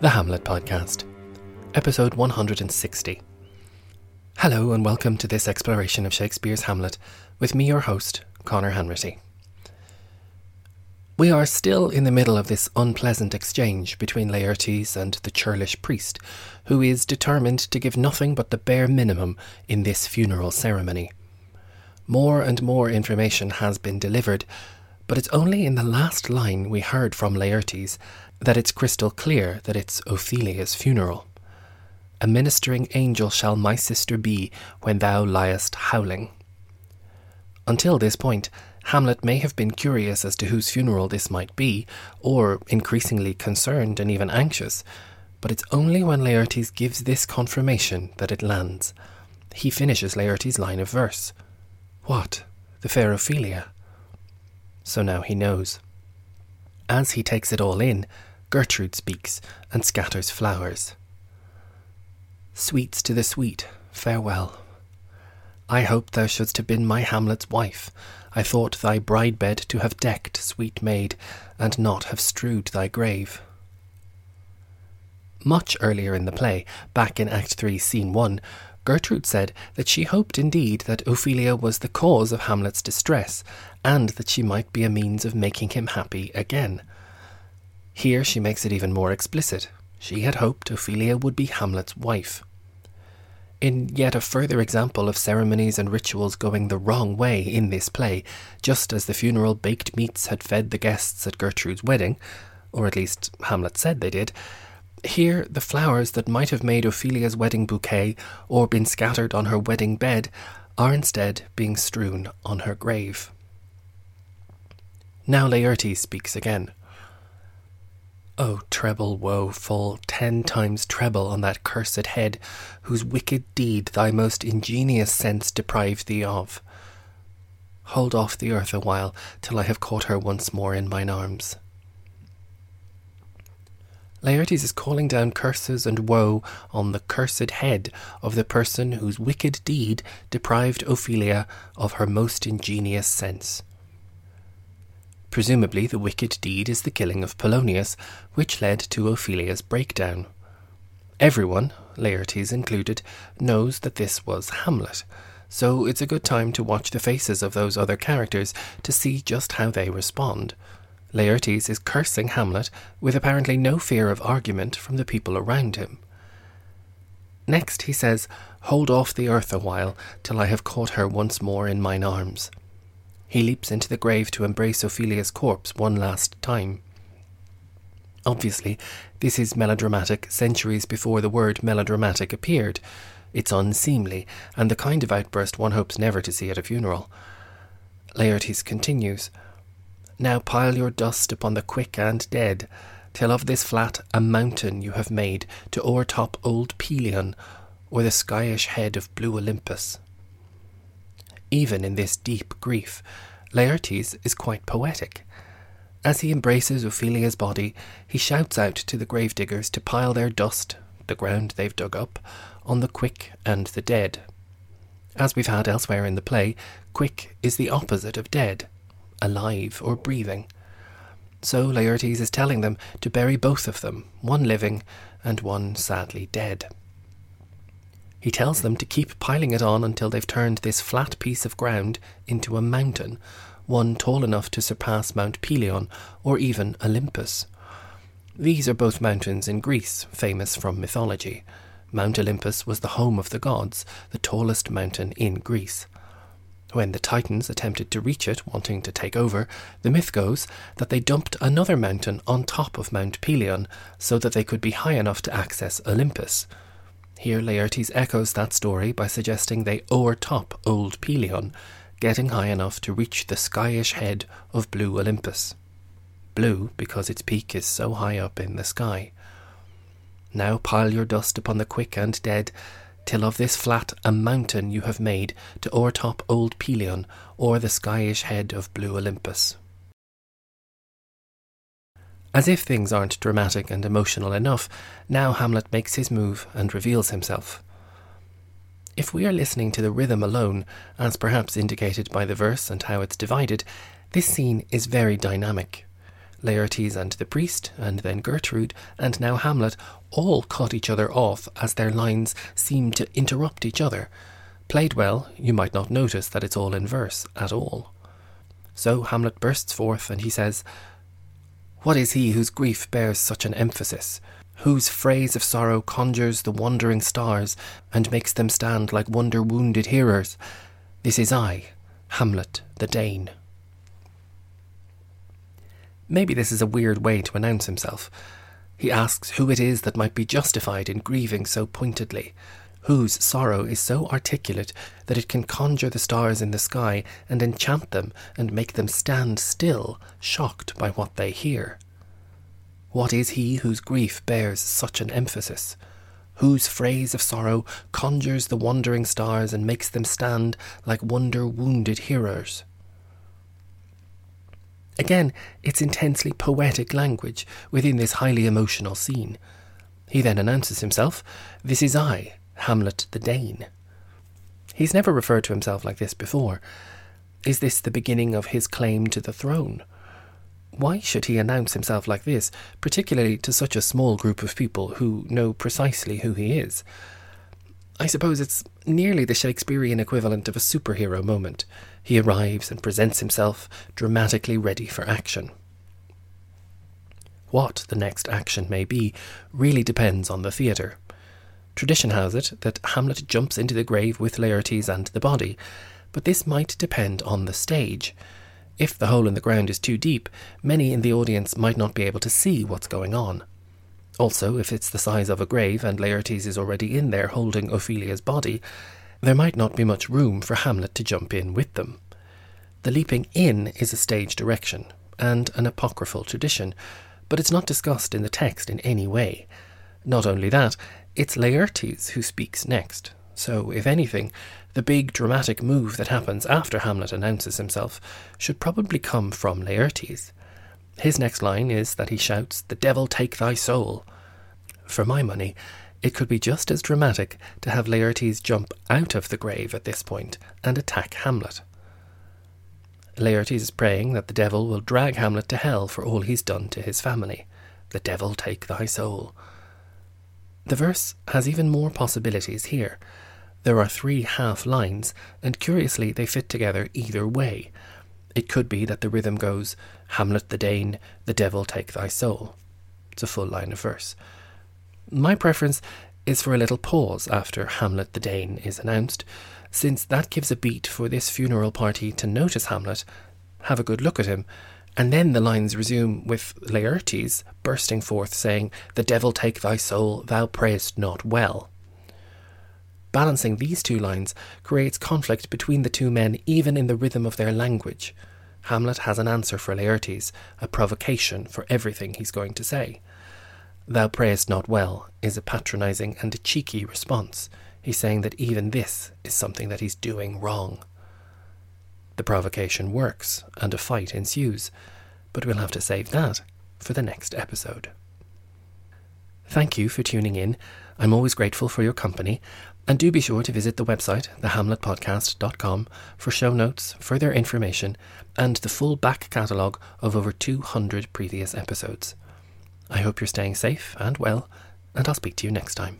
The Hamlet Podcast, episode 160. Hello, and welcome to this exploration of Shakespeare's Hamlet with me, your host, Conor Hanratty. We are still in the middle of this unpleasant exchange between Laertes and the churlish priest, who is determined to give nothing but the bare minimum in this funeral ceremony. More and more information has been delivered, but it's only in the last line we heard from Laertes that it's crystal clear that it's Ophelia's funeral. A ministering angel shall my sister be when thou liest howling. Until this point, Hamlet may have been curious as to whose funeral this might be, or increasingly concerned and even anxious, but it's only when Laertes gives this confirmation that it lands. He finishes Laertes' line of verse. What? The fair Ophelia? So now he knows. As he takes it all in, Gertrude speaks and scatters flowers. Sweets to the sweet, farewell. I hoped thou shouldst have been my Hamlet's wife. I thought thy bride bed to have decked, sweet maid, and not have strewed thy grave. Much earlier in the play, back in Act 3, Scene 1, Gertrude said that she hoped indeed that Ophelia was the cause of Hamlet's distress, and that she might be a means of making him happy again. Here she makes it even more explicit. She had hoped Ophelia would be Hamlet's wife. In yet a further example of ceremonies and rituals going the wrong way in this play, just as the funeral baked meats had fed the guests at Gertrude's wedding, or at least Hamlet said they did, here the flowers that might have made Ophelia's wedding bouquet or been scattered on her wedding bed are instead being strewn on her grave. Now Laertes speaks again. O treble woe fall ten times treble on that cursed head, whose wicked deed thy most ingenious sense deprived thee of. Hold off the earth awhile, till I have caught her once more in mine arms. Laertes is calling down curses and woe on the cursed head of the person whose wicked deed deprived Ophelia of her most ingenious sense. Presumably, the wicked deed is the killing of Polonius, which led to Ophelia's breakdown. Everyone, Laertes included, knows that this was Hamlet, so it's a good time to watch the faces of those other characters to see just how they respond. Laertes is cursing Hamlet with apparently no fear of argument from the people around him. Next, he says, Hold off the earth a while, till I have caught her once more in mine arms. He leaps into the grave to embrace Ophelia's corpse one last time. Obviously, this is melodramatic centuries before the word melodramatic appeared. It's unseemly, and the kind of outburst one hopes never to see at a funeral. Laertes continues Now pile your dust upon the quick and dead, till of this flat a mountain you have made to o'ertop old Pelion, or the skyish head of blue Olympus. Even in this deep grief, Laertes is quite poetic. As he embraces Ophelia's body, he shouts out to the gravediggers to pile their dust, the ground they've dug up, on the quick and the dead. As we've had elsewhere in the play, quick is the opposite of dead, alive or breathing. So Laertes is telling them to bury both of them, one living and one sadly dead. He tells them to keep piling it on until they've turned this flat piece of ground into a mountain, one tall enough to surpass Mount Pelion or even Olympus. These are both mountains in Greece, famous from mythology. Mount Olympus was the home of the gods, the tallest mountain in Greece. When the Titans attempted to reach it, wanting to take over, the myth goes that they dumped another mountain on top of Mount Pelion so that they could be high enough to access Olympus. Here Laertes echoes that story by suggesting they o'ertop old Pelion, getting high enough to reach the skyish head of blue Olympus. Blue because its peak is so high up in the sky. Now pile your dust upon the quick and dead, till of this flat a mountain you have made to o'ertop old Pelion, or the skyish head of blue Olympus. As if things aren't dramatic and emotional enough, now Hamlet makes his move and reveals himself. If we are listening to the rhythm alone, as perhaps indicated by the verse and how it's divided, this scene is very dynamic. Laertes and the priest, and then Gertrude, and now Hamlet, all cut each other off as their lines seem to interrupt each other. Played well, you might not notice that it's all in verse at all. So Hamlet bursts forth and he says, What is he whose grief bears such an emphasis? Whose phrase of sorrow conjures the wandering stars and makes them stand like wonder wounded hearers? This is I, Hamlet the Dane. Maybe this is a weird way to announce himself. He asks who it is that might be justified in grieving so pointedly, whose sorrow is so articulate that it can conjure the stars in the sky and enchant them and make them stand still, shocked by what they hear. What is he whose grief bears such an emphasis? Whose phrase of sorrow conjures the wandering stars and makes them stand like wonder wounded hearers? Again, it's intensely poetic language within this highly emotional scene. He then announces himself This is I, Hamlet the Dane. He's never referred to himself like this before. Is this the beginning of his claim to the throne? Why should he announce himself like this, particularly to such a small group of people who know precisely who he is? I suppose it's nearly the Shakespearean equivalent of a superhero moment. He arrives and presents himself, dramatically ready for action. What the next action may be really depends on the theatre. Tradition has it that Hamlet jumps into the grave with Laertes and the body, but this might depend on the stage. If the hole in the ground is too deep, many in the audience might not be able to see what's going on. Also, if it's the size of a grave and Laertes is already in there holding Ophelia's body, there might not be much room for Hamlet to jump in with them. The leaping in is a stage direction and an apocryphal tradition, but it's not discussed in the text in any way. Not only that, it's Laertes who speaks next, so if anything, the big dramatic move that happens after Hamlet announces himself should probably come from Laertes. His next line is that he shouts, The devil take thy soul. For my money, it could be just as dramatic to have Laertes jump out of the grave at this point and attack Hamlet. Laertes is praying that the devil will drag Hamlet to hell for all he's done to his family. The devil take thy soul. The verse has even more possibilities here. There are three half lines, and curiously they fit together either way. It could be that the rhythm goes, Hamlet the Dane, the devil take thy soul. It's a full line of verse. My preference is for a little pause after Hamlet the Dane is announced, since that gives a beat for this funeral party to notice Hamlet, have a good look at him, and then the lines resume with Laertes bursting forth saying, The devil take thy soul, thou prayest not well. Balancing these two lines creates conflict between the two men even in the rhythm of their language. Hamlet has an answer for Laertes, a provocation for everything he's going to say. Thou prayest not well is a patronizing and a cheeky response. He's saying that even this is something that he's doing wrong. The provocation works, and a fight ensues, but we'll have to save that for the next episode. Thank you for tuning in. I'm always grateful for your company, and do be sure to visit the website, thehamletpodcast.com, for show notes, further information, and the full back catalogue of over 200 previous episodes. I hope you're staying safe and well, and I'll speak to you next time.